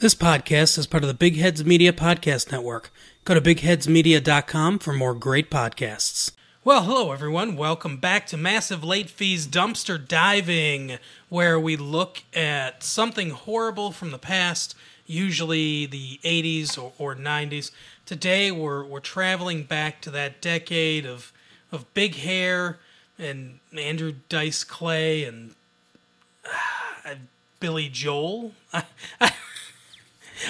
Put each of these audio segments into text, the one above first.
This podcast is part of the Big Heads Media Podcast Network. Go to bigheadsmedia.com for more great podcasts. Well, hello everyone. Welcome back to Massive Late Fees Dumpster Diving, where we look at something horrible from the past, usually the 80s or, or 90s. Today we're we're traveling back to that decade of of big hair and Andrew Dice Clay and uh, Billy Joel.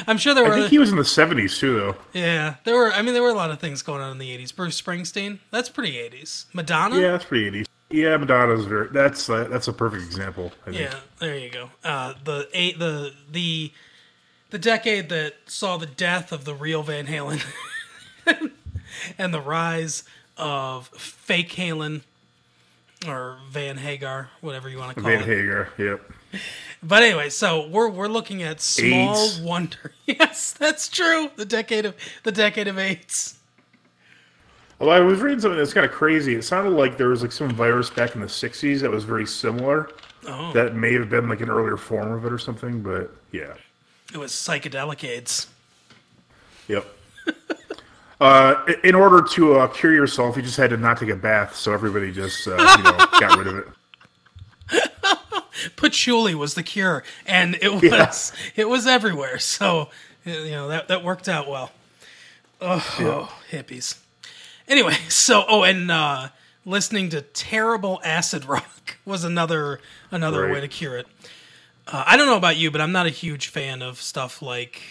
I'm sure there were. I think other- he was in the '70s too, though. yeah, there were. I mean, there were a lot of things going on in the '80s. Bruce Springsteen, that's pretty '80s. Madonna, Yeah, that's pretty '80s. Yeah, Madonna's very. That's uh, that's a perfect example. I think. yeah. There you go. Uh, the eight, the the the decade that saw the death of the real Van Halen and the rise of fake Halen or Van Hagar, whatever you want to call Van it. Van Hagar. Yep. But anyway, so we're we're looking at small AIDS. wonder. Yes, that's true. The decade of the decade of AIDS. Although I was reading something that's kind of crazy. It sounded like there was like some virus back in the '60s that was very similar. Oh. That may have been like an earlier form of it or something. But yeah. It was psychedelic AIDS. Yep. Uh, in order to uh, cure yourself, you just had to not take a bath, so everybody just uh, you know got rid of it. Patchouli was the cure, and it was Yeah. it was everywhere. So you know that that worked out well. Oh, oh, hippies. Anyway, so oh, and uh, listening to terrible acid rock was another another Right. way to cure it. Uh, I don't know about you, but I'm not a huge fan of stuff like.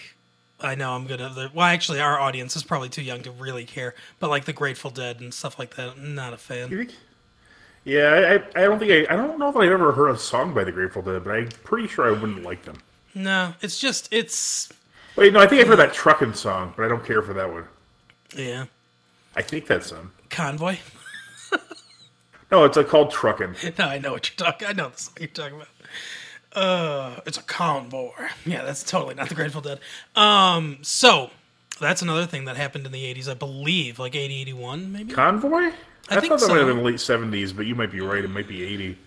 I know I'm gonna. Well, actually, our audience is probably too young to really care. But like the Grateful Dead and stuff like that, I'm not a fan. You think? Yeah, I, I don't think I I don't know if I've ever heard a song by the Grateful Dead, but I'm pretty sure I wouldn't like them. No, it's just it's Wait, no, I think I've heard that trucking song, but I don't care for that one. yeah. I think that's them. Convoy. No, it's uh, called trucking. No, I know what you're talking. I know the song you're talking about. Uh, it's a convoy. Yeah, that's totally not the Grateful Dead. Um, so that's another thing that happened in the '80s, I believe, like 80, 81, maybe. Convoy? I, think thought that might have been late '70s, but you might be right. It might be '80.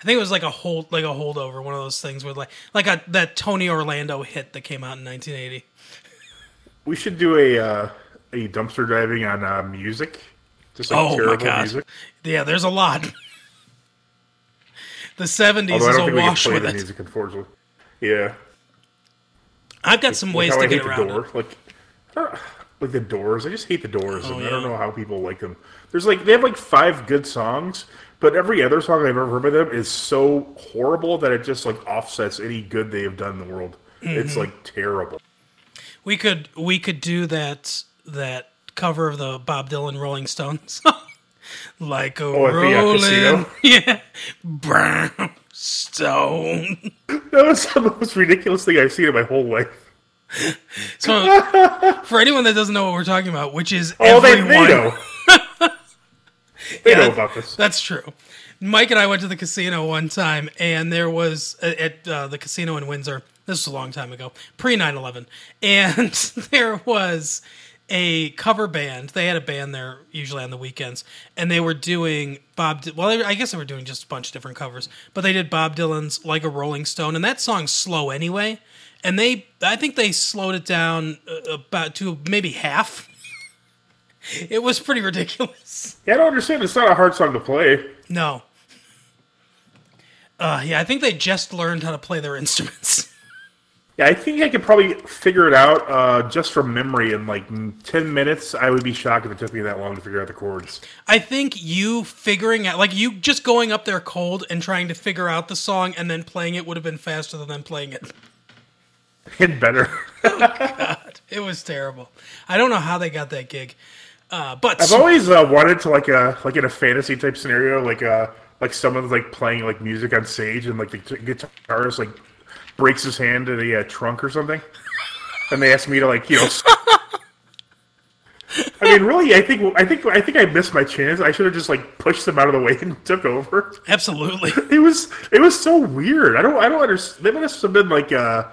I think it was like a hold, like a holdover, one of those things with like, like a that Tony Orlando hit that came out in 1980. We should do a uh, a dumpster diving on uh, music. Just like Oh my god! music. Yeah, there's a lot. the '70s Although is don't a think wash with it. music, unfortunately. Yeah. I've got some ways How to I get hate around the door. it. Like, like the Doors. I just hate the Doors, and I don't Oh, know how people like them. There's like they have like five good songs, but every other song I've ever heard by them is so horrible that it just like offsets any good they have done in the world. It's Mm-hmm. like terrible. We could we could do that that cover of the Bob Dylan Rolling Stones like a Oh, rolling yeah brown stone. That was the most ridiculous thing I've seen in my whole life. So for anyone that doesn't know what we're talking about, which is Oh, they, everyone, they know. they Yeah, know about this. That's true. Mike and I went to the casino one time, and there was at uh, the casino in Windsor. This was a long time ago, pre 9 11. And there was a cover band. They had a band there usually on the weekends, and they were doing Bob. Well, they I guess they were doing just a bunch of different covers, but they did Bob Dylan's "Like a Rolling Stone," and that song's slow anyway. And they, I think they slowed it down uh, about to maybe half. It was pretty ridiculous. Yeah, I don't understand. It's not a hard song to play. No. Uh, yeah, I think they just learned how to play their instruments. Yeah, I think I could probably figure it out uh, just from memory in like mm, ten minutes. I would be shocked if it took me that long to figure out the chords. I think you figuring out, like you just going up there cold and trying to figure out the song and then playing it would have been faster than them playing it. And better. Oh, God. It was terrible. I don't know how they got that gig. Uh, but I've always uh, wanted to like a like in a fantasy type scenario, like uh like someone's like playing like music on stage and like the t- guitarist like breaks his hand in a uh, trunk or something, and they ask me to like you know. I mean, really, I think I think I think I missed my chance. I should have just like pushed them out of the way and took over. absolutely. It was it was so weird. I don't I don't understand. They must have been like uh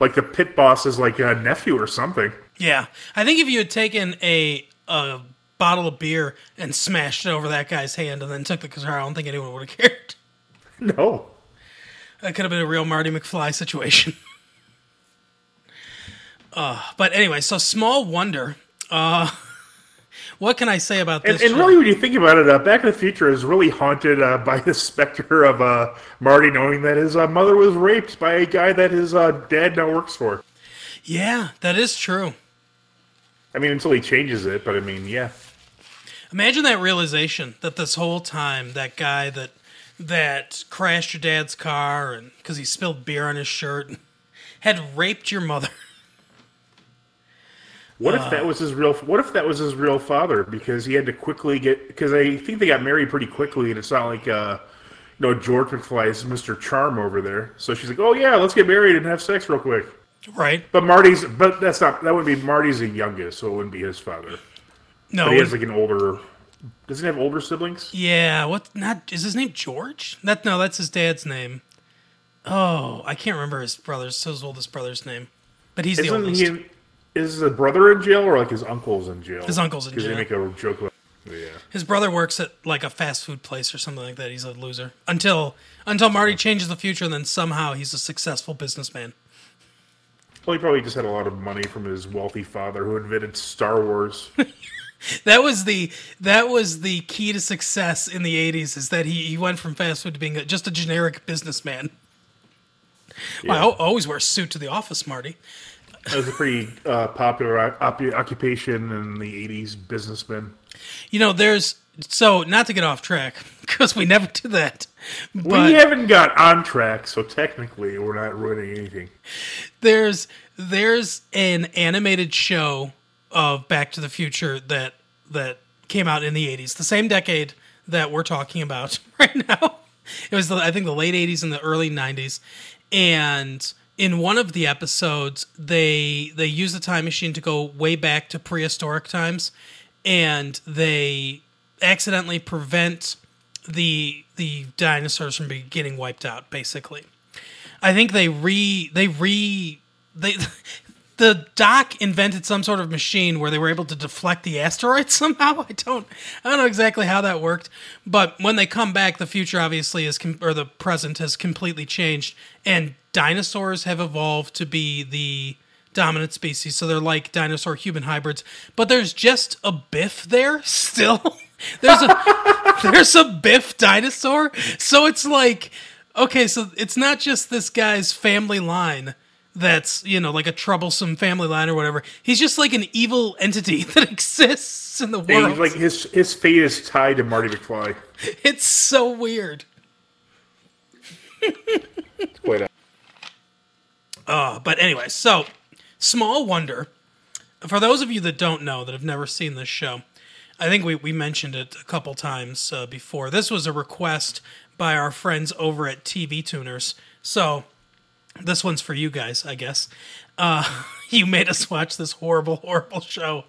like the pit boss's like uh, nephew or something. Yeah, I think if you had taken a a bottle of beer and smashed it over that guy's hand and then took the guitar, I don't think anyone would have cared. No. That could have been a real Marty McFly situation. But anyway, so small wonder. Uh, what can I say about And, this? and show? really, when you think about it, uh, Back to the Future is really haunted uh, by the specter of uh, Marty knowing that his uh, mother was raped by a guy that his uh, dad now works for. yeah, that is true. I mean, until he changes it, but I mean, yeah. Imagine that realization that this whole time that guy that that crashed your dad's car and because he spilled beer on his shirt had raped your mother. What if that was his real? What if that was his real father? Because he had to quickly get. Because I think they got married pretty quickly, and it's not like uh, you know George McFly's Mr. Charm over there. So she's like, "Oh yeah, let's get married and have sex real quick." Right? But Marty's, but that's not. That would be Marty's the youngest, so it wouldn't be his father. No. But he has like an older. Doesn't he have older siblings? yeah. What? Not is his name George? That no. That's his dad's name. Oh, I can't remember his brother's his oldest brother's name, but he's the Isn't oldest. he? Is the brother in jail or like his uncle's in jail? His uncle's in Because jail. they make a joke about. Yeah. His brother works at like a fast food place or something like that. He's a loser until until Marty changes the future, and then somehow he's a successful businessman. Well, he probably just had a lot of money from his wealthy father who invented Star Wars. That was the that was the key to success in the '80s. Is that he, he went from fast food to being a, just a generic businessman. Well, I always wear a suit to the office, Marty. That was a pretty uh, popular op- occupation in the '80s. Businessman. You know, there's so not to get off track because we never do that. But we haven't got on track, so technically we're not ruining anything. there's there's an animated show of Back to the Future that that came out in the 80s, the same decade that we're talking about right now. It was the, I think the late 80s and the early 90s, and in one of the episodes they they use the time machine to go way back to prehistoric times, and they accidentally prevent the the dinosaurs from getting wiped out. Basically, I think they re they re they the doc invented some sort of machine where they were able to deflect the asteroid somehow. I don't I don't know exactly how that worked, but when they come back, the future obviously is com- or the present has completely changed, and dinosaurs have evolved to be the dominant species. So they're like dinosaur human hybrids, but there's just a Biff there still. there's a there's a Biff dinosaur, so it's like okay, so it's not just this guy's family line that's, you know, like a troublesome family line or whatever. He's just like an evil entity that exists in the world. he's like his his fate is tied to Marty McFly. it's so weird. It's quite a- Uh, but anyway, so small wonder. For those of you that don't know, that have never seen this show, I think we, we mentioned it a couple times uh, before. This was a request by our friends over at TV Tuners. So this one's for you guys, I guess. Uh, you made us watch this horrible, horrible show.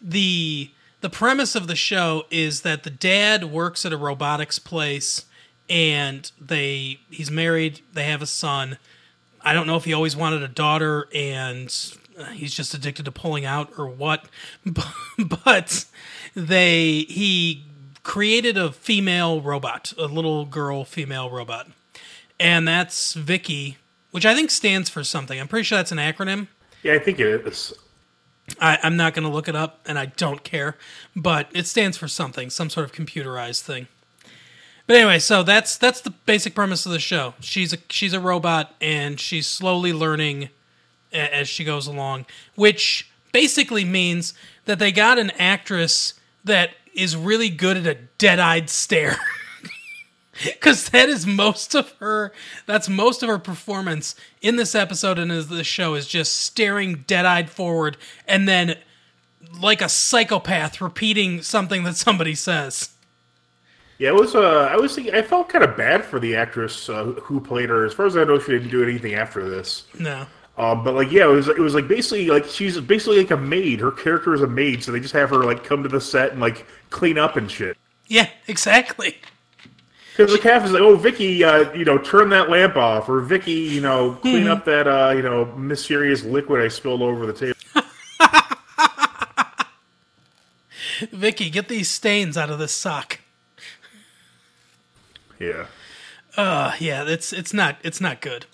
the The premise of the show is that the dad works at a robotics place, and they he's married. They have a son. I don't know if he always wanted a daughter, and uh, he's just addicted to pulling out or what. But they he created a female robot, a little girl female robot, and that's Vicky, which I think stands for something. I'm pretty sure that's an acronym. yeah, I think it is. I, I'm not going to look it up, and I don't care, but it stands for something, some sort of computerized thing. But anyway, so that's that's the basic premise of the show. She's a she's a robot, and she's slowly learning a- as she goes along, which basically means that they got an actress that is really good at a dead-eyed stare. Because that is most of her. That's most of her performance in this episode and as the show is just staring dead-eyed forward, and then like a psychopath repeating something that somebody says. Yeah, it was. Uh, I was thinking. I felt kind of bad for the actress uh, who played her. As far as I know, she didn't do anything after this. No. Um, but like, yeah, it was. It was like basically like she's basically like a maid. Her character is a maid, so they just have her like come to the set and like clean up and shit. Yeah, exactly. Because the calf is like, oh, Vicky, uh, you know, turn that lamp off, or Vicky, you know, clean up that, uh, you know, mysterious liquid I spilled over the table. Vicky, get these stains out of this sock. Yeah. Uh, yeah, it's it's not it's not good.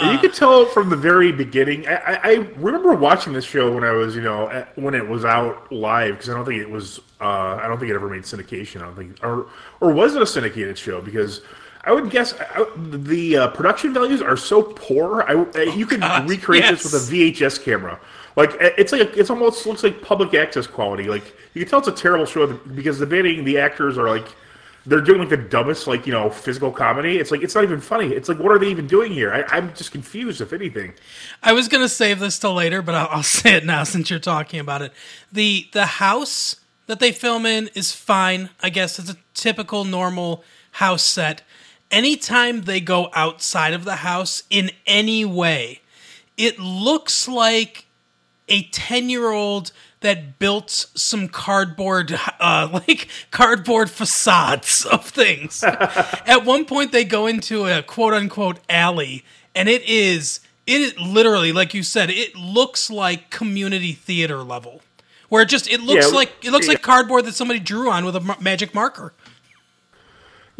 you could tell from the very beginning. I, I, I remember watching this show when I was, you know, at, when it was out live because I don't think it was. Uh, I don't think it ever made syndication. I don't think, or or was it a syndicated show? Because I would guess I, the uh, production values are so poor. I, you could God, recreate yes. this with a VHS camera. Like it's like it's almost looks like public access quality. Like you can tell it's a terrible show because the bidding, the actors are like they're doing like the dumbest like you know physical comedy. It's like it's not even funny. It's like what are they even doing here? I, I'm just confused. If anything, I was gonna save this till later, but I'll, I'll say it now since you're talking about it. the The house that they film in is fine. I guess it's a typical normal house set. Anytime they go outside of the house in any way, it looks like a 10 year old that built some cardboard uh, like cardboard facades of things at one point they go into a quote unquote alley and it is it is literally like you said it looks like community theater level where it just it looks Yeah, like it looks yeah. like cardboard that somebody drew on with a ma- magic marker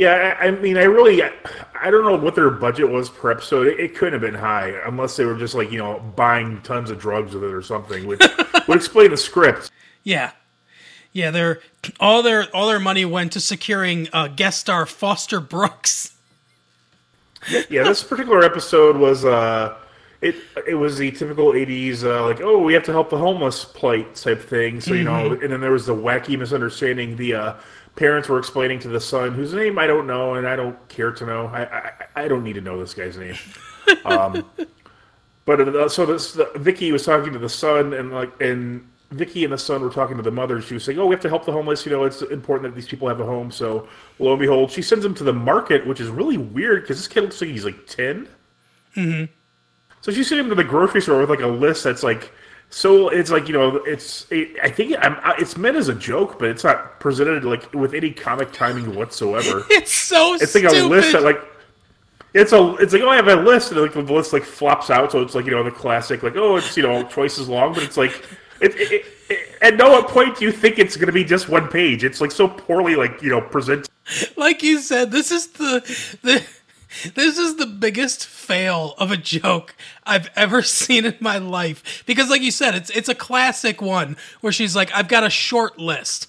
yeah, I, I mean, I really, I, I don't know what their budget was per episode. It, it couldn't have been high unless they were just like you know buying tons of drugs with it or something, which would explain the script. yeah yeah their all their all their money went to securing uh, guest star foster brooks yeah, this particular episode was uh it it was the typical 80s uh, like oh we have to help the homeless plight type thing so you know and then there was the wacky misunderstanding the uh, parents were explaining to the son whose name I don't know and I don't care to know I I, I don't need to know this guy's name um, but uh, so this the, Vicky was talking to the son and like and Vicky and the son were talking to the mother. She was saying, "Oh, we have to help the homeless. You know, it's important that these people have a home." So, lo and behold, she sends him to the market, which is really weird because this kid looks like he's like 10 Mm-hmm. So she sent him to the grocery store with like a list that's like, so it's like you know, it's it, I think I'm, it's meant as a joke, but it's not presented like with any comic timing whatsoever. it's so It's like stupid. a list that like. It's a. It's like oh, I have a list, and like the list like flops out, so it's like you know the classic like oh, it's you know twice as long, but it's like it, it, it, at no point do you think it's going to be just one page. It's like so poorly like you know presented. like you said, this is the the this is the biggest fail of a joke I've ever seen in my life. Because like you said, it's it's a classic one where she's like, I've got a short list.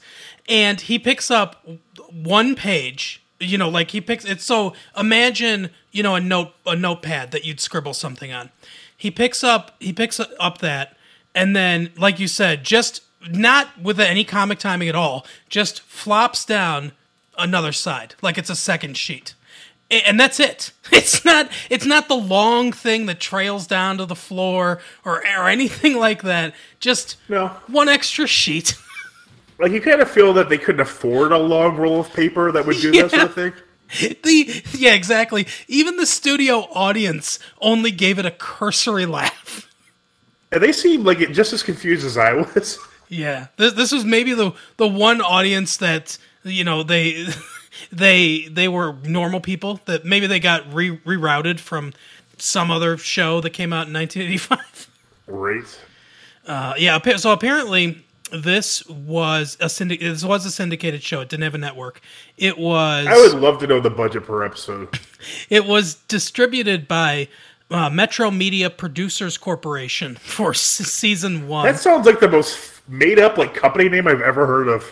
And he picks up one page. You know, like he picks it's so imagine, you know, a note a notepad that you'd scribble something on. He picks up he picks up that and then like you said, just not with any comic timing at all, just flops down another side like it's a second sheet and that's it. It's not it's not the long thing that trails down to the floor or or anything like that. Just No. one extra sheet. Like you kind of feel that they couldn't afford a long roll of paper that would do that sort of thing. the yeah exactly. Even the studio audience only gave it a cursory laugh. And they seemed like it just as confused as I was. yeah. This, this was maybe the the one audience that you know they they they were normal people that maybe they got re- rerouted from some other show that came out in 1985 Right. Uh, yeah. So apparently, this was a syndic- This was a syndicated show. It didn't have a network. It was. I would love to know the budget per episode. It was distributed by uh, Metromedia Producers Corporation for s- season one. That sounds like the most made up like company name I've ever heard of.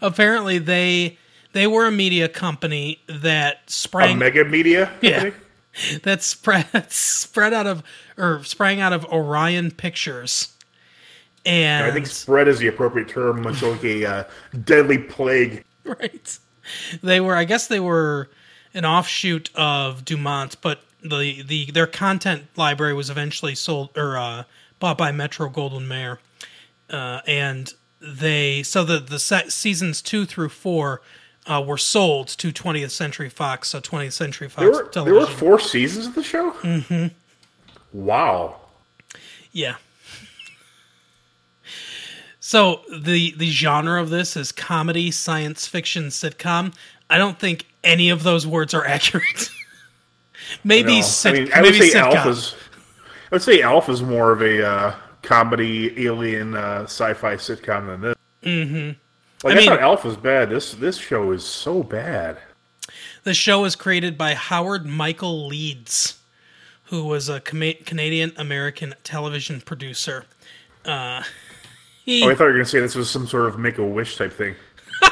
apparently, they they were a media company that A sprang mega media. Yeah. that spread spread out of or sprang out of Orion Pictures. And I think spread is the appropriate term, much like a uh, deadly plague. right. They were, I guess, they were an offshoot of Dumont, but the the their content library was eventually sold or uh, bought by Metro Goldwyn Mayer, uh, and they so the the se- seasons two through four. Uh, were sold to 20th Century Fox, so 20th Century Fox There were, there were four seasons of the show? Mm-hmm. Wow. Yeah. So the the genre of this is comedy, science fiction, sitcom. I don't think any of those words are accurate. maybe No. sit, I mean, I would maybe say sitcom. is. I would say ALF's more of a uh, comedy, alien, uh, sci-fi sitcom than this. Mm-hmm. Like I I, mean- thought ALF's bad. This this show is so bad. The show was created by Howard Michael Leeds, who was a Canadian American television producer. Uh, he, Oh, I thought you were gonna say this was some sort of make a wish type thing.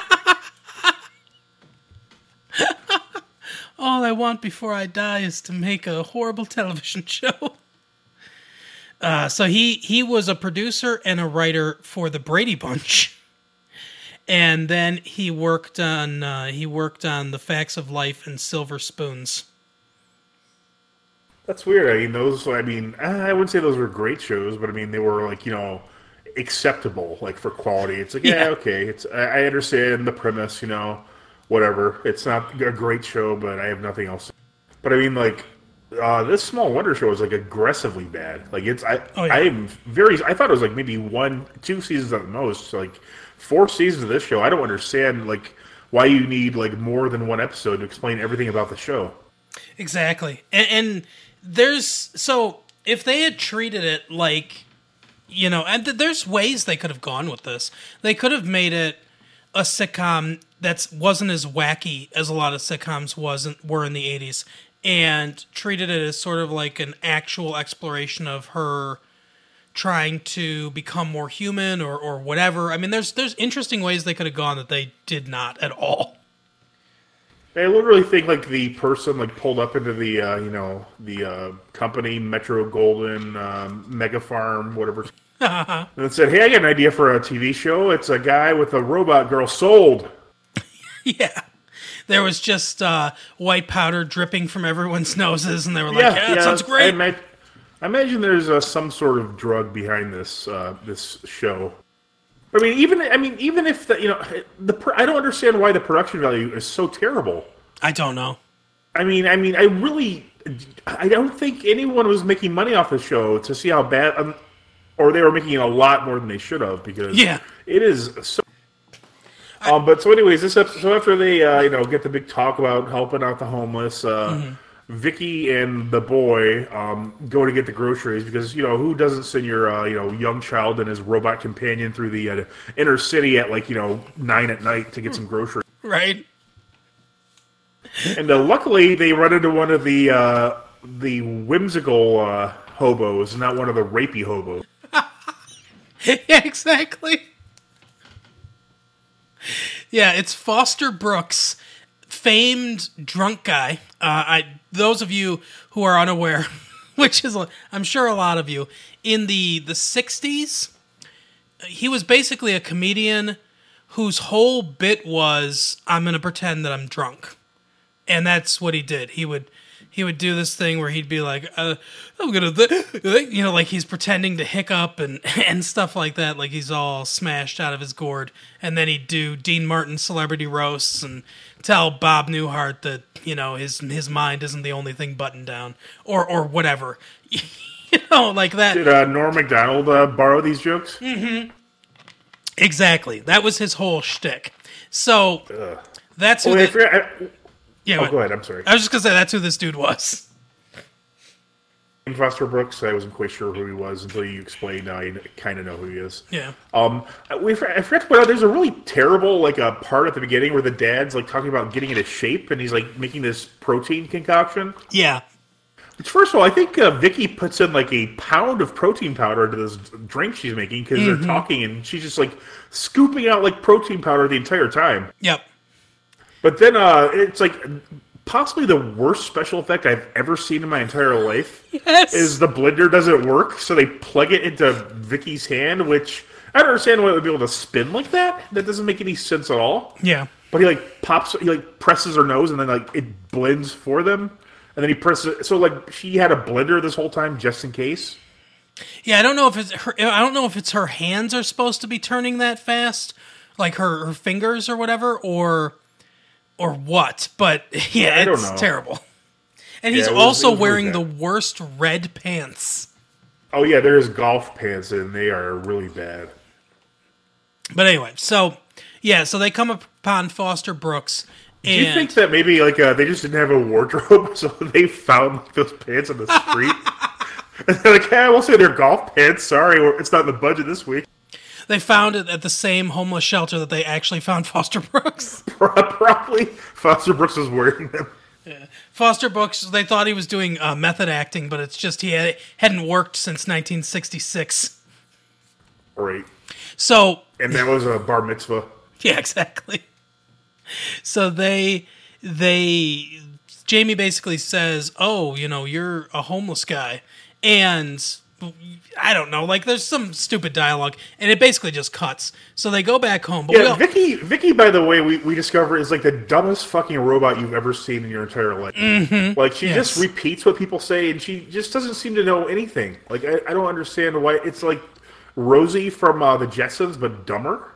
all I want before I die is to make a horrible television show. Uh, so he he was a producer and a writer for the Brady Bunch, and then he worked on uh, he worked on the Facts of Life and Silver Spoons. That's weird. I mean, those. I mean, I wouldn't say those were great shows, but I mean, they were like you know acceptable, like for quality. It's like yeah, Yeah. okay. It's I I understand the premise, you know, whatever. It's not a great show, but I have nothing else. But I mean, like uh, this Small Wonder show is like aggressively bad. Like it's I Oh, yeah. I'm very. I thought it was like maybe one, two seasons at the most. Like four seasons of this show. I don't understand like why you need like more than one episode to explain everything about the show. Exactly. And, and there's so if they had treated it like you know, and th- there's ways they could have gone with this. They could have made it a sitcom that wasn't as wacky as a lot of sitcoms wasn't were in the 80s and treated it as sort of like an actual exploration of her trying to become more human or, or whatever. I mean, there's there's interesting ways they could have gone that they did not at all. I literally think like the person like pulled up into the uh, you know the uh, company Metro Golden um, Mega Farm whatever, and said, "Hey, I got an idea for a TV show. It's a guy with a robot girl sold." Yeah. There was just uh, white powder dripping from everyone's noses, and they were like, "Yeah, that sounds I, great." ima- I imagine there's uh, some sort of drug behind this uh, this show. I mean, even I mean, even if the, you know the pr- I don't understand why the production value is so terrible. I don't know. I mean, I mean, I really, I don't think anyone was making money off the show to see how bad, um, or they were making a lot more than they should have because Yeah. it is so. Um, but so, anyways, this episode, so after they, uh, you know, get the big talk about helping out the homeless, uh, Mm-hmm. Vicky and the boy um, go to get the groceries because you know who doesn't send your uh, you know young child and his robot companion through the uh, inner city at like you know nine at night to get some groceries. Right? And uh, luckily, they run into one of the uh, the whimsical uh, hobos, not one of the rapey hobos. yeah, exactly. Yeah, it's Foster Brooks, famed drunk guy. Uh, I those of you who are unaware, which is I'm sure a lot of you, in the the '60s, he was basically a comedian whose whole bit was I'm going to pretend that I'm drunk. and that's what he did. He would he would do this thing where he'd be like, uh, "I'm gonna," th-, you know, like he's pretending to hiccup and and stuff like that, like he's all smashed out of his gourd, and then he'd do Dean Martin celebrity roasts and tell Bob Newhart that you know his his mind isn't the only thing buttoned down or or whatever, you know, like that. Did uh, Norm Macdonald uh, borrow these jokes? Exactly, that was his whole shtick. So that's who. Oh, I the- forgot. I, yeah, oh, go ahead. I'm sorry. I was just gonna say that's who this dude was. Foster Brooks. I wasn't quite sure who he was until you explained. Now I kind of know who he is. Yeah. Um, we I forgot to point out. There's a really terrible like a part at the beginning where the dad's like talking about getting into shape, and he's like making this protein concoction. Yeah. Which, first of all, I think uh, Vicky puts in like a pound of protein powder into this drink she's making because Mm-hmm. they're talking, and she's just like scooping out like protein powder the entire time. Yep. But then uh, it's like possibly the worst special effect I've ever seen in my entire life Yes. is the blender doesn't work, so they plug it into Vicky's hand, which I don't understand why it would be able to spin like that. That doesn't make any sense at all. yeah. But he like pops, he like presses her nose, and then like it blends for them, and then he presses. it. So like she had a blender this whole time just in case. Yeah, I don't know if it's her. I don't know if it's her hands are supposed to be turning that fast, like her her fingers or whatever, or or what. But yeah, it's terrible. And he's Yeah, it was- also it was really wearing the worst red pants. Oh yeah, there's golf pants, and they are really bad. But anyway, so yeah, so they come upon Foster Brooks, Do you think that maybe like uh, they just didn't have a wardrobe, so they found like, those pants on the street? and they're like, "Yeah, we'll say they're golf pants. Sorry, it's not in the budget this week." They found it at the same homeless shelter that they actually found Foster Brooks. Probably Foster Brooks was wearing them. Yeah. Foster Brooks, they thought he was doing uh, method acting, but it's just he had, hadn't worked since 1966. Right. So And that was a bar mitzvah. Yeah, exactly. So they they Jamie basically says, "Oh, you know, you're a homeless guy." And I don't know, like there's some stupid dialogue and it basically just cuts. So they go back home, but Yeah, all, Vicky. Vicky, by the way, we, we discover is like the dumbest fucking robot you've ever seen in your entire life. Mm-hmm. Like she just repeats what people say, and she just doesn't seem to know anything. Like I, I don't understand why it's like Rosie from uh, the Jetsons, but dumber.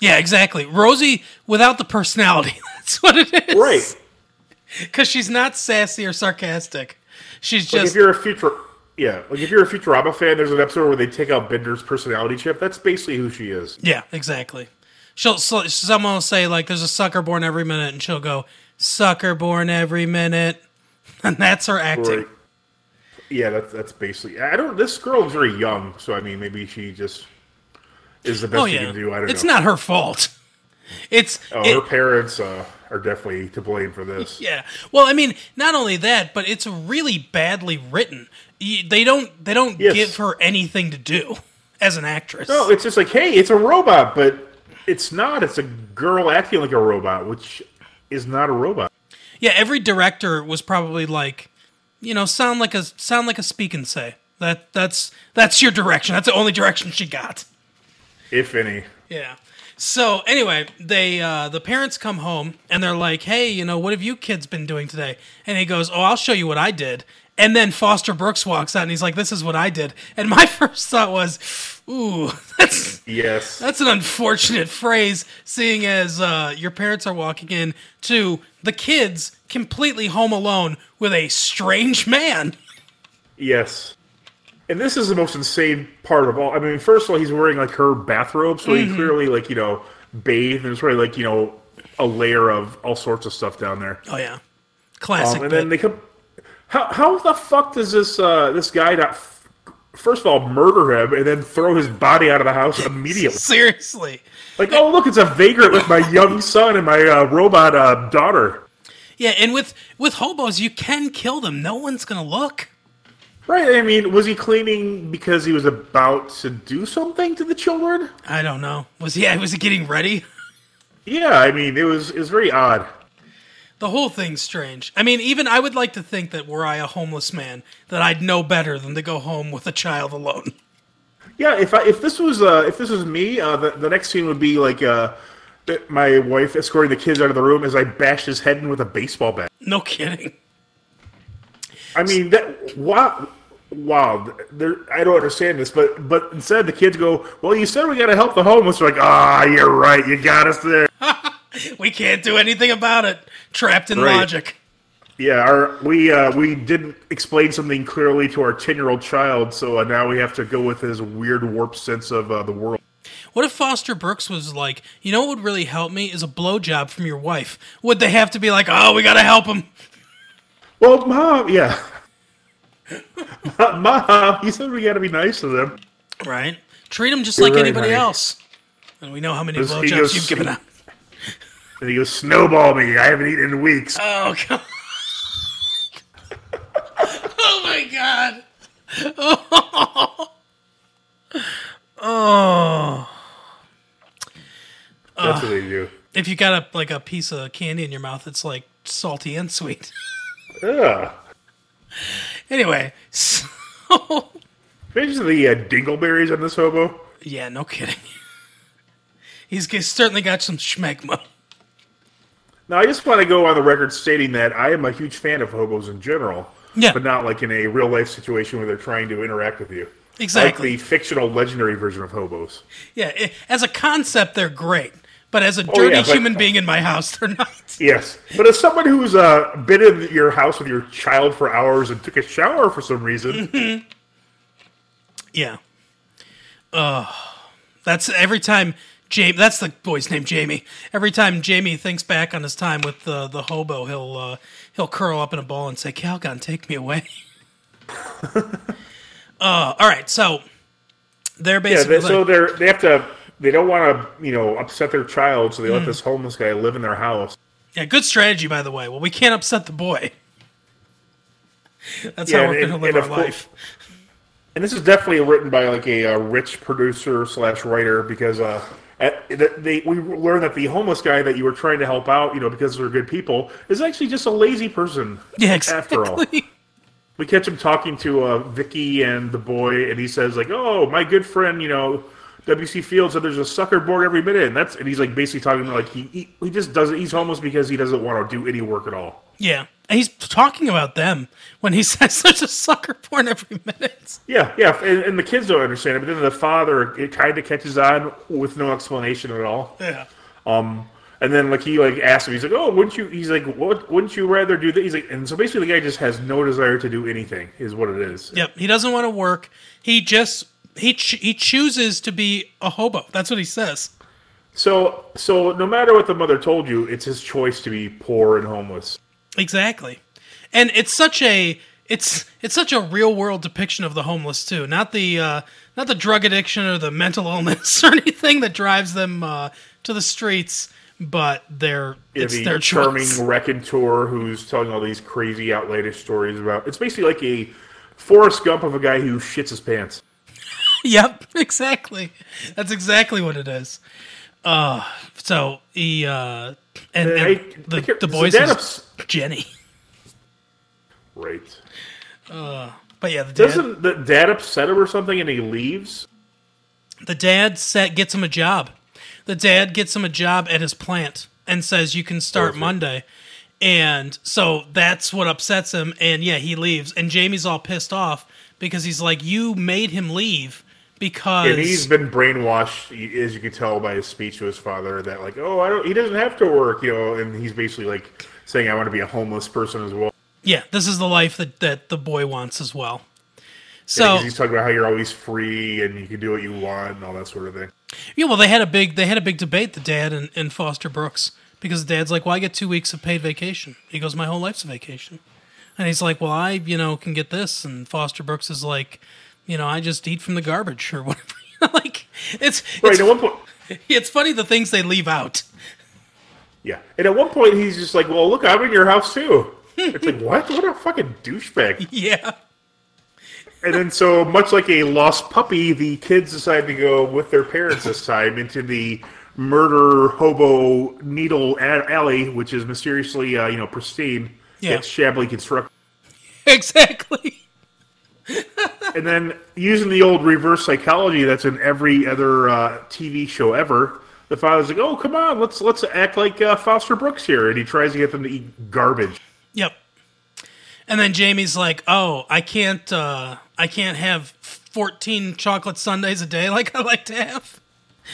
Yeah, exactly. Rosie without the personality. That's what it is. Right. Cuz she's not sassy or sarcastic. She's Like just if you're a future, yeah, like if you're a Futurama fan, there's an episode where they take out Bender's personality chip. That's basically who she is. Yeah, exactly. She'll so, someone will say like, "There's a sucker born every minute," and she'll go, "Sucker born every minute," and that's her acting. Right. Yeah, that's that's basically. I don't. This girl is very young, so I mean, maybe she just is the best Oh she yeah, can do. I don't know. it's know. not her fault. It's Oh, it- her parents uh, are definitely to blame for this. yeah. Well, I mean, not only that, but it's really badly written. They don't they don't Yes. give her anything to do as an actress. No, it's just like, hey, it's a robot, but it's not. It's a girl acting like a robot, which is not a robot. Yeah, every director was probably like, you know, sound like a sound like a speak and say. That that's that's your direction. That's the only direction she got. If any. Yeah. So anyway, they uh, the parents come home and they're like, "Hey, you know, what have you kids been doing today?" And he goes, "Oh, I'll show you what I did." And then Foster Brooks walks out and he's like, "This is what I did." And my first thought was, "Ooh, that's Yes. that's an unfortunate phrase, seeing as uh, your parents are walking in to the kids completely home alone with a strange man." Yes. And this is the most insane part of all. I mean, first of all, he's wearing like her bathrobe, so Mm-hmm. he clearly like you know bathed, and there's probably like you know a layer of all sorts of stuff down there. Oh yeah, classic. Um, and bit. then they come. How how the fuck does this uh, this guy not? First of all, murder him and then throw his body out of the house immediately. Seriously. Like, oh look, it's a vagrant with my young son and my uh, robot uh, daughter. Yeah, and with with hobos, you can kill them. No one's gonna look. Right? I mean, was he cleaning because he was about to do something to the children? I don't know. Was he? Was he getting ready? Yeah, I mean, it was it was very odd. The whole thing's strange. I mean, even I would like to think that were I a homeless man, that I'd know better than to go home with a child alone. Yeah, if I, if this was uh, if this was me, uh, the, the next scene would be like uh, my wife escorting the kids out of the room as I bashed his head in with a baseball bat. No kidding. I mean that wow, wow. There, I don't understand this, but but instead the kids go, "Well, you said we got to help the homeless." They're like, "Ah, you're right. You got us there." We can't do anything about it. Trapped in Right. logic. yeah, our we uh, we didn't explain something clearly to our ten year old child, so uh, now we have to go with his weird warped sense of uh, the world. What if Foster Brooks was like, you know what would really help me is a blowjob from your wife? Would they have to be like, oh, we gotta help him? Well, mom, yeah, mom, you said we got to be nice to them. Right? Treat him just like right, anybody honey. else. And we know how many blowjobs you've given out. And he goes, "Snowball me. I haven't eaten in weeks." Oh god. oh my god. Oh. oh. That's what they do. If you got a like a piece of candy in your mouth, it's like salty and sweet. Ugh. Anyway, so Imagine the uh, dingleberries on this hobo. yeah, no kidding. He's g- certainly got some schmegma. Now, I just want to go on the record stating that I am a huge fan of hobos in general, Yeah. but not like in a real life situation where they're trying to interact with you. Exactly. Like the fictional legendary version of hobos. Yeah, i as a concept, they're great, but as a dirty Oh, yeah, but- human being in my house, they're not. Yes, but as someone who's uh, been in your house with your child for hours and took a shower for some reason, Yeah. Uh, that's every time Jamie. That's the boy's name, Jamie. Every time Jamie thinks back on his time with the the hobo, he'll uh, he'll curl up in a ball and say, "Calgon, take me away." uh, all right, so they're yeah, basically they, so they're they have to they don't want to you know upset their child, so they Hmm. let this homeless guy live in their house. Yeah, good strategy, by the way. Well, we can't upset the boy. That's Yeah, how we're going to live our course- life. And this is definitely written by like a, uh rich producer slash writer because uh, at, they we learned that the homeless guy that you were trying to help out, you know, because they're good people, is actually just a lazy person. Yeah, exactly. After all, we catch him talking to uh, Vicky and the boy, and he says like, "Oh, my good friend, you know." WC Field said there's a sucker born every minute, and that's and he's like basically talking about like he, he he just doesn't he's homeless because he doesn't want to do any work at all. Yeah. And he's talking about them when he says there's a sucker porn every minute. Yeah, yeah, and, and the kids don't understand it, but then the father it kind of catches on with no explanation at all. Yeah. Um, and then like he like asks him, he's like, "Oh, wouldn't you?" He's like, "What? Wouldn't you rather do that?" He's like, and so basically the guy just has no desire to do anything, is what it is. Yep. He doesn't want to work. He just he ch- he chooses to be a hobo. That's what he says. So, so no matter what the mother told you, it's his choice to be poor and homeless. Exactly. And it's such a it's it's such a real world depiction of the homeless too. Not the uh not the drug addiction or the mental illness or anything that drives them uh to the streets, but their Yeah, it's the their charming choice. raconteur who's telling all these crazy, outlandish stories about. It's basically like a Forrest Gump of a guy who shits his pants. Yep, exactly. That's exactly what it is. Uh so he uh and, and I- the, I the boys dad is Jenny. Right. But yeah, the dad Doesn't the dad upset him or something, and he leaves? the dad set gets him a job. The dad gets him a job at his plant and says you can start Perfect. Monday. And so that's what upsets him and yeah, he leaves and Jamie's all pissed off because he's like you made him leave because And he's been brainwashed, as you can tell by his speech to his father, that like, oh, I don't. He doesn't have to work, you know. And he's basically like saying, I want to be a homeless person as well. yeah, this is the life that, that the boy wants as well. Yeah, he's talking about how you're always free and you can do what you want and all that sort of thing. Yeah, well, they had a big they had a big debate, the dad and, and Foster Brooks, because the dad's like, "Well, I get two weeks of paid vacation." He goes, "My whole life's a vacation," and he's like, "Well, I you know can get this," and Foster Brooks is like, "You know, I just eat from the garbage or whatever." like it's Right. it's, At one point, it's funny the things they leave out. yeah. And at one point, he's just like, "Well, look, I'm in your house too." It's like, what? What a fucking douchebag! Yeah, And then, so much like a lost puppy, the kids decide to go with their parents this time into the murder hobo needle alley, which is mysteriously, uh, you know, pristine. Yeah. It's shabbily constructed. exactly. And then, using the old reverse psychology that's in every other uh, TV show ever, the father's like, "Oh, come on, let's let's act like uh, Foster Brooks here," and he tries to get them to eat garbage. Yep. And then Jamie's like, "Oh, I can't uh I can't have 14 chocolate sundaes a day like I like to have."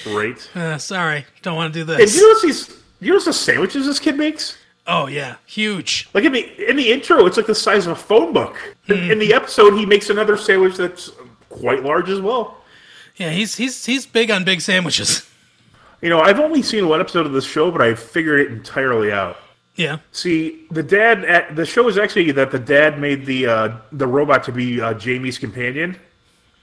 Right? Uh, sorry, don't want to do And this. you notice these? You notice the sandwiches this kid makes? Oh yeah, huge. Like in the in the intro, it's like the size of a phone book. In, in the episode, he makes another sandwich that's quite large as well. Yeah, he's he's he's big on big sandwiches. You know, I've only seen one episode of this show, but I've figured it entirely out. Yeah, See, the dad at the show is actually that the dad made the uh, the robot to be uh, Jamie's companion.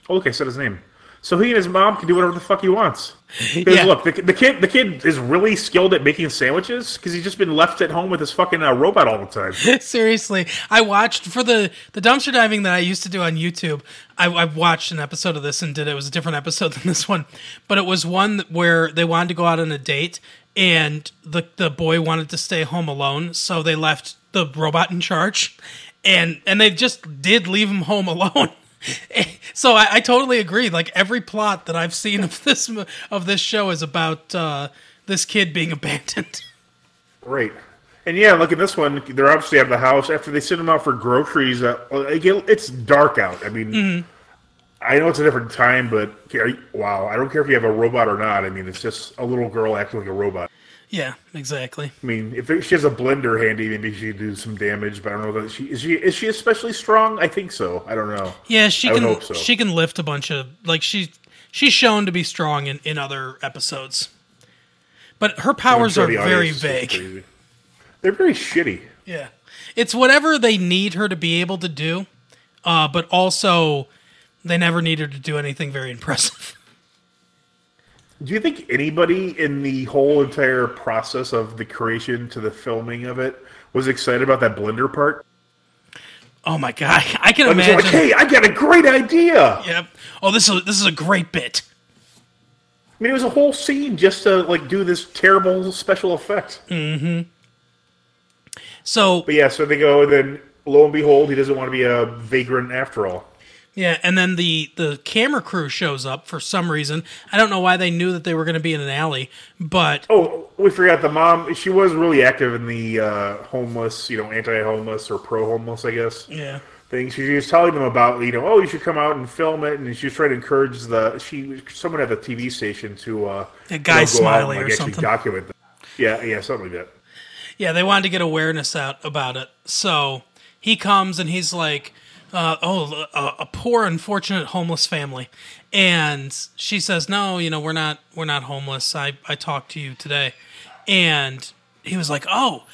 Oh, look, I said his name. So he and his mom can do whatever the fuck he wants. Because Yeah. look, the, the kid the kid is really skilled at making sandwiches because he's just been left at home with his fucking uh, robot all the time. seriously. I watched for the the dumpster diving that I used to do on YouTube. I, I watched an episode of this and did it. it was a different episode than this one, but it was one where they wanted to go out on a date and the the boy wanted to stay home alone, so they left the robot in charge, and and they just did leave him home alone. so I, I totally agree. Like every plot that I've seen of this of this show is about uh, this kid being abandoned. Right. And yeah, look at this one. They're obviously out of the house after they send him out for groceries. Uh, it's dark out. I mean, Mm-hmm. I know it's a different time, but wow, I don't care if you have a robot or not. I mean, it's just a little girl acting like a robot. Yeah, exactly. I mean, if she has a blender handy, maybe she could do some damage. But I don't know that she is she is she especially strong. I think so. I don't know. Yeah, she I can. hope so. She can lift a bunch of like she she's shown to be strong in in other episodes, but her powers sure are very vague. They're very shitty. Yeah, it's whatever they need her to be able to do, uh, but also they never need her to do anything very impressive. Do you think anybody in the whole entire process of the creation to the filming of it was excited about that blender part? Oh my god, I can imagine. like, hey, I got a great idea. Yep. Oh, this is this is a great bit. I mean, it was a whole scene just to like do this terrible special effect. Mm-hmm. So But yeah, so they go, and then lo and behold, he doesn't want to be a vagrant after all. Yeah, and then the the camera crew shows up for some reason. I don't know why they knew that they were going to be in an alley, but Oh, we forgot the mom. She was really active in the uh, homeless, you know, anti-homeless or pro-homeless, I guess. yeah. Thing. She was telling them about, you know, oh, you should come out and film it, and she was trying to encourage the she someone at the TV station to uh, A Guy you know, out and, Smiley or something. document them. Yeah, yeah, something like that. Yeah, they wanted to get awareness out about it. So he comes and he's like, uh, "Oh, a, a poor, unfortunate homeless family," and she says, "No, you know, we're not, we're not homeless. I, I talked to you today," and he was like, "Oh."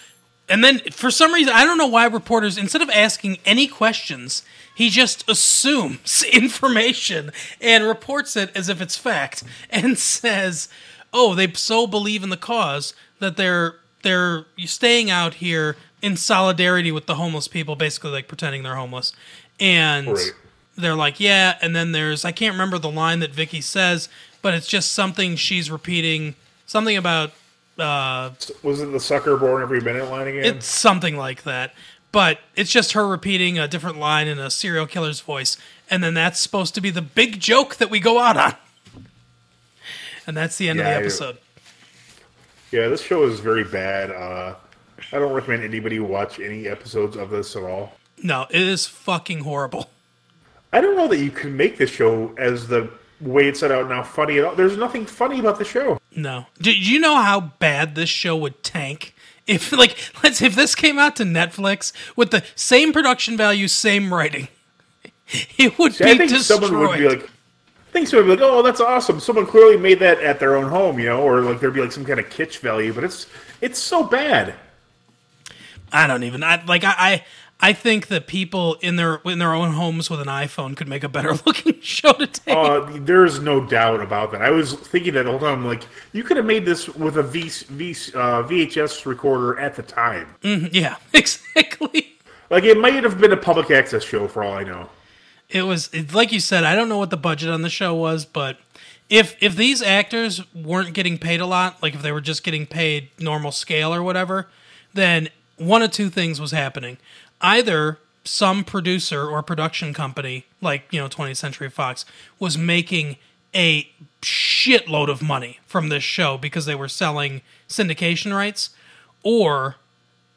And then, for some reason, I don't know why reporters, instead of asking any questions, he just assumes information and reports it as if it's fact, and says, "Oh, they so believe in the cause that they're they're staying out here in solidarity with the homeless people, basically like pretending they're homeless." And Right. they're like, "Yeah." And then there's I can't remember the line that Vicki says, but it's just something she's repeating, something about uh, Was it the sucker born every minute line again? it's something like that. But it's just her repeating a different line in a serial killer's voice. And then that's supposed to be the big joke that we go out on. And that's the end Yeah, of the episode. yeah, this show is very bad. Uh, I don't recommend anybody watch any episodes of this at all. No, it is fucking horrible. I don't know that you can make this show as the way it's set out now funny at all. There's nothing funny about the show. No. Do you know how bad this show would tank? If like let's if this came out to Netflix with the same production value, same writing, it would See, be I think destroyed. someone would be like, I think someone would be like, oh, that's awesome. Someone clearly made that at their own home, you know, or like there'd be like some kind of kitsch value, but it's it's so bad. I don't even. I like. I, I. I think that people in their in their own homes with an iPhone could make a better looking show to take. Uh, there's no doubt about that. I was thinking that the whole time, like, you could have made this with a v, v, uh, VHS recorder at the time. yeah, exactly. Like, it might have been a public access show for all I know. It was it, like you said. I don't know what the budget on the show was, but if if these actors weren't getting paid a lot, like if they were just getting paid normal scale or whatever, then one of two things was happening. Either some producer or production company, like you know 20th Century Fox, was making a shitload of money from this show because they were selling syndication rights, or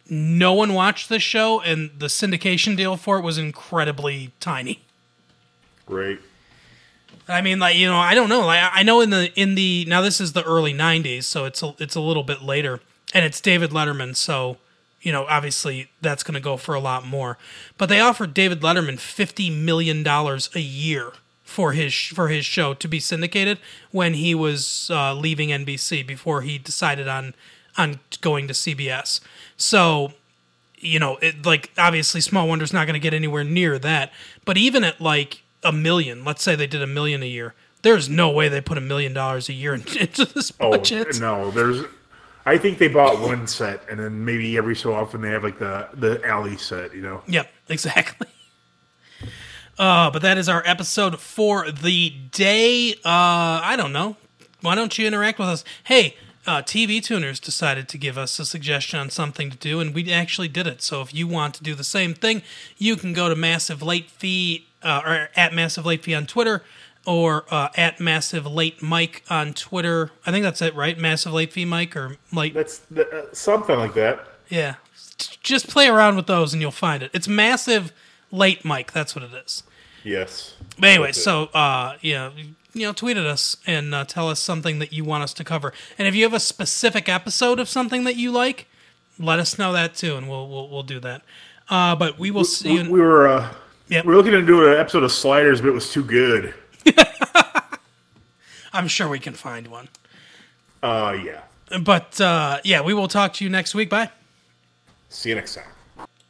no one watched this show and the syndication deal for it was incredibly tiny. Right. I mean, like you know, I don't know. Like I know in the in the now this is the early '90s, so it's a, it's a little bit later, and it's David Letterman, so you know, obviously that's going to go for a lot more. But they offered David Letterman fifty million dollars a year for his for his show to be syndicated when he was uh, leaving NBC before he decided on on going to CBS. So you know, it, like obviously Small Wonder's not going to get anywhere near that. But even at like a million, let's say they did a million a year, there's no way they put a million dollars a year into this budget. Oh, budget. no. There's. I think they bought one set, and then maybe every so often they have, like, the, the alley set, you know? Yep, exactly. Uh, but that is our episode for the day. Uh, I don't know. Why don't you interact with us? Hey, uh, TV Tuners decided to give us a suggestion on something to do, and we actually did it. So if you want to do the same thing, you can go to Massive Late Fee uh, or at Massive Late Fee on Twitter or uh, at Massive Late Mike on Twitter. I think that's it, right? Massive Late Fee Mike or like That's the, uh, something like that. yeah. Just play around with those and you'll find it. It's massive late Mike. That's what it is. Yes. But anyway, so uh, yeah, you know, tweet at us and uh, tell us something that you want us to cover. And if you have a specific episode of something that you like, let us know that too, and we'll we'll, we'll do that. Uh, but we will see you. We, In, we were uh, Yep. we were looking to do an episode of Sliders, but it was too good. I'm sure we can find one. Uh, yeah. But uh, yeah, we will talk to you next week. Bye. See you next time.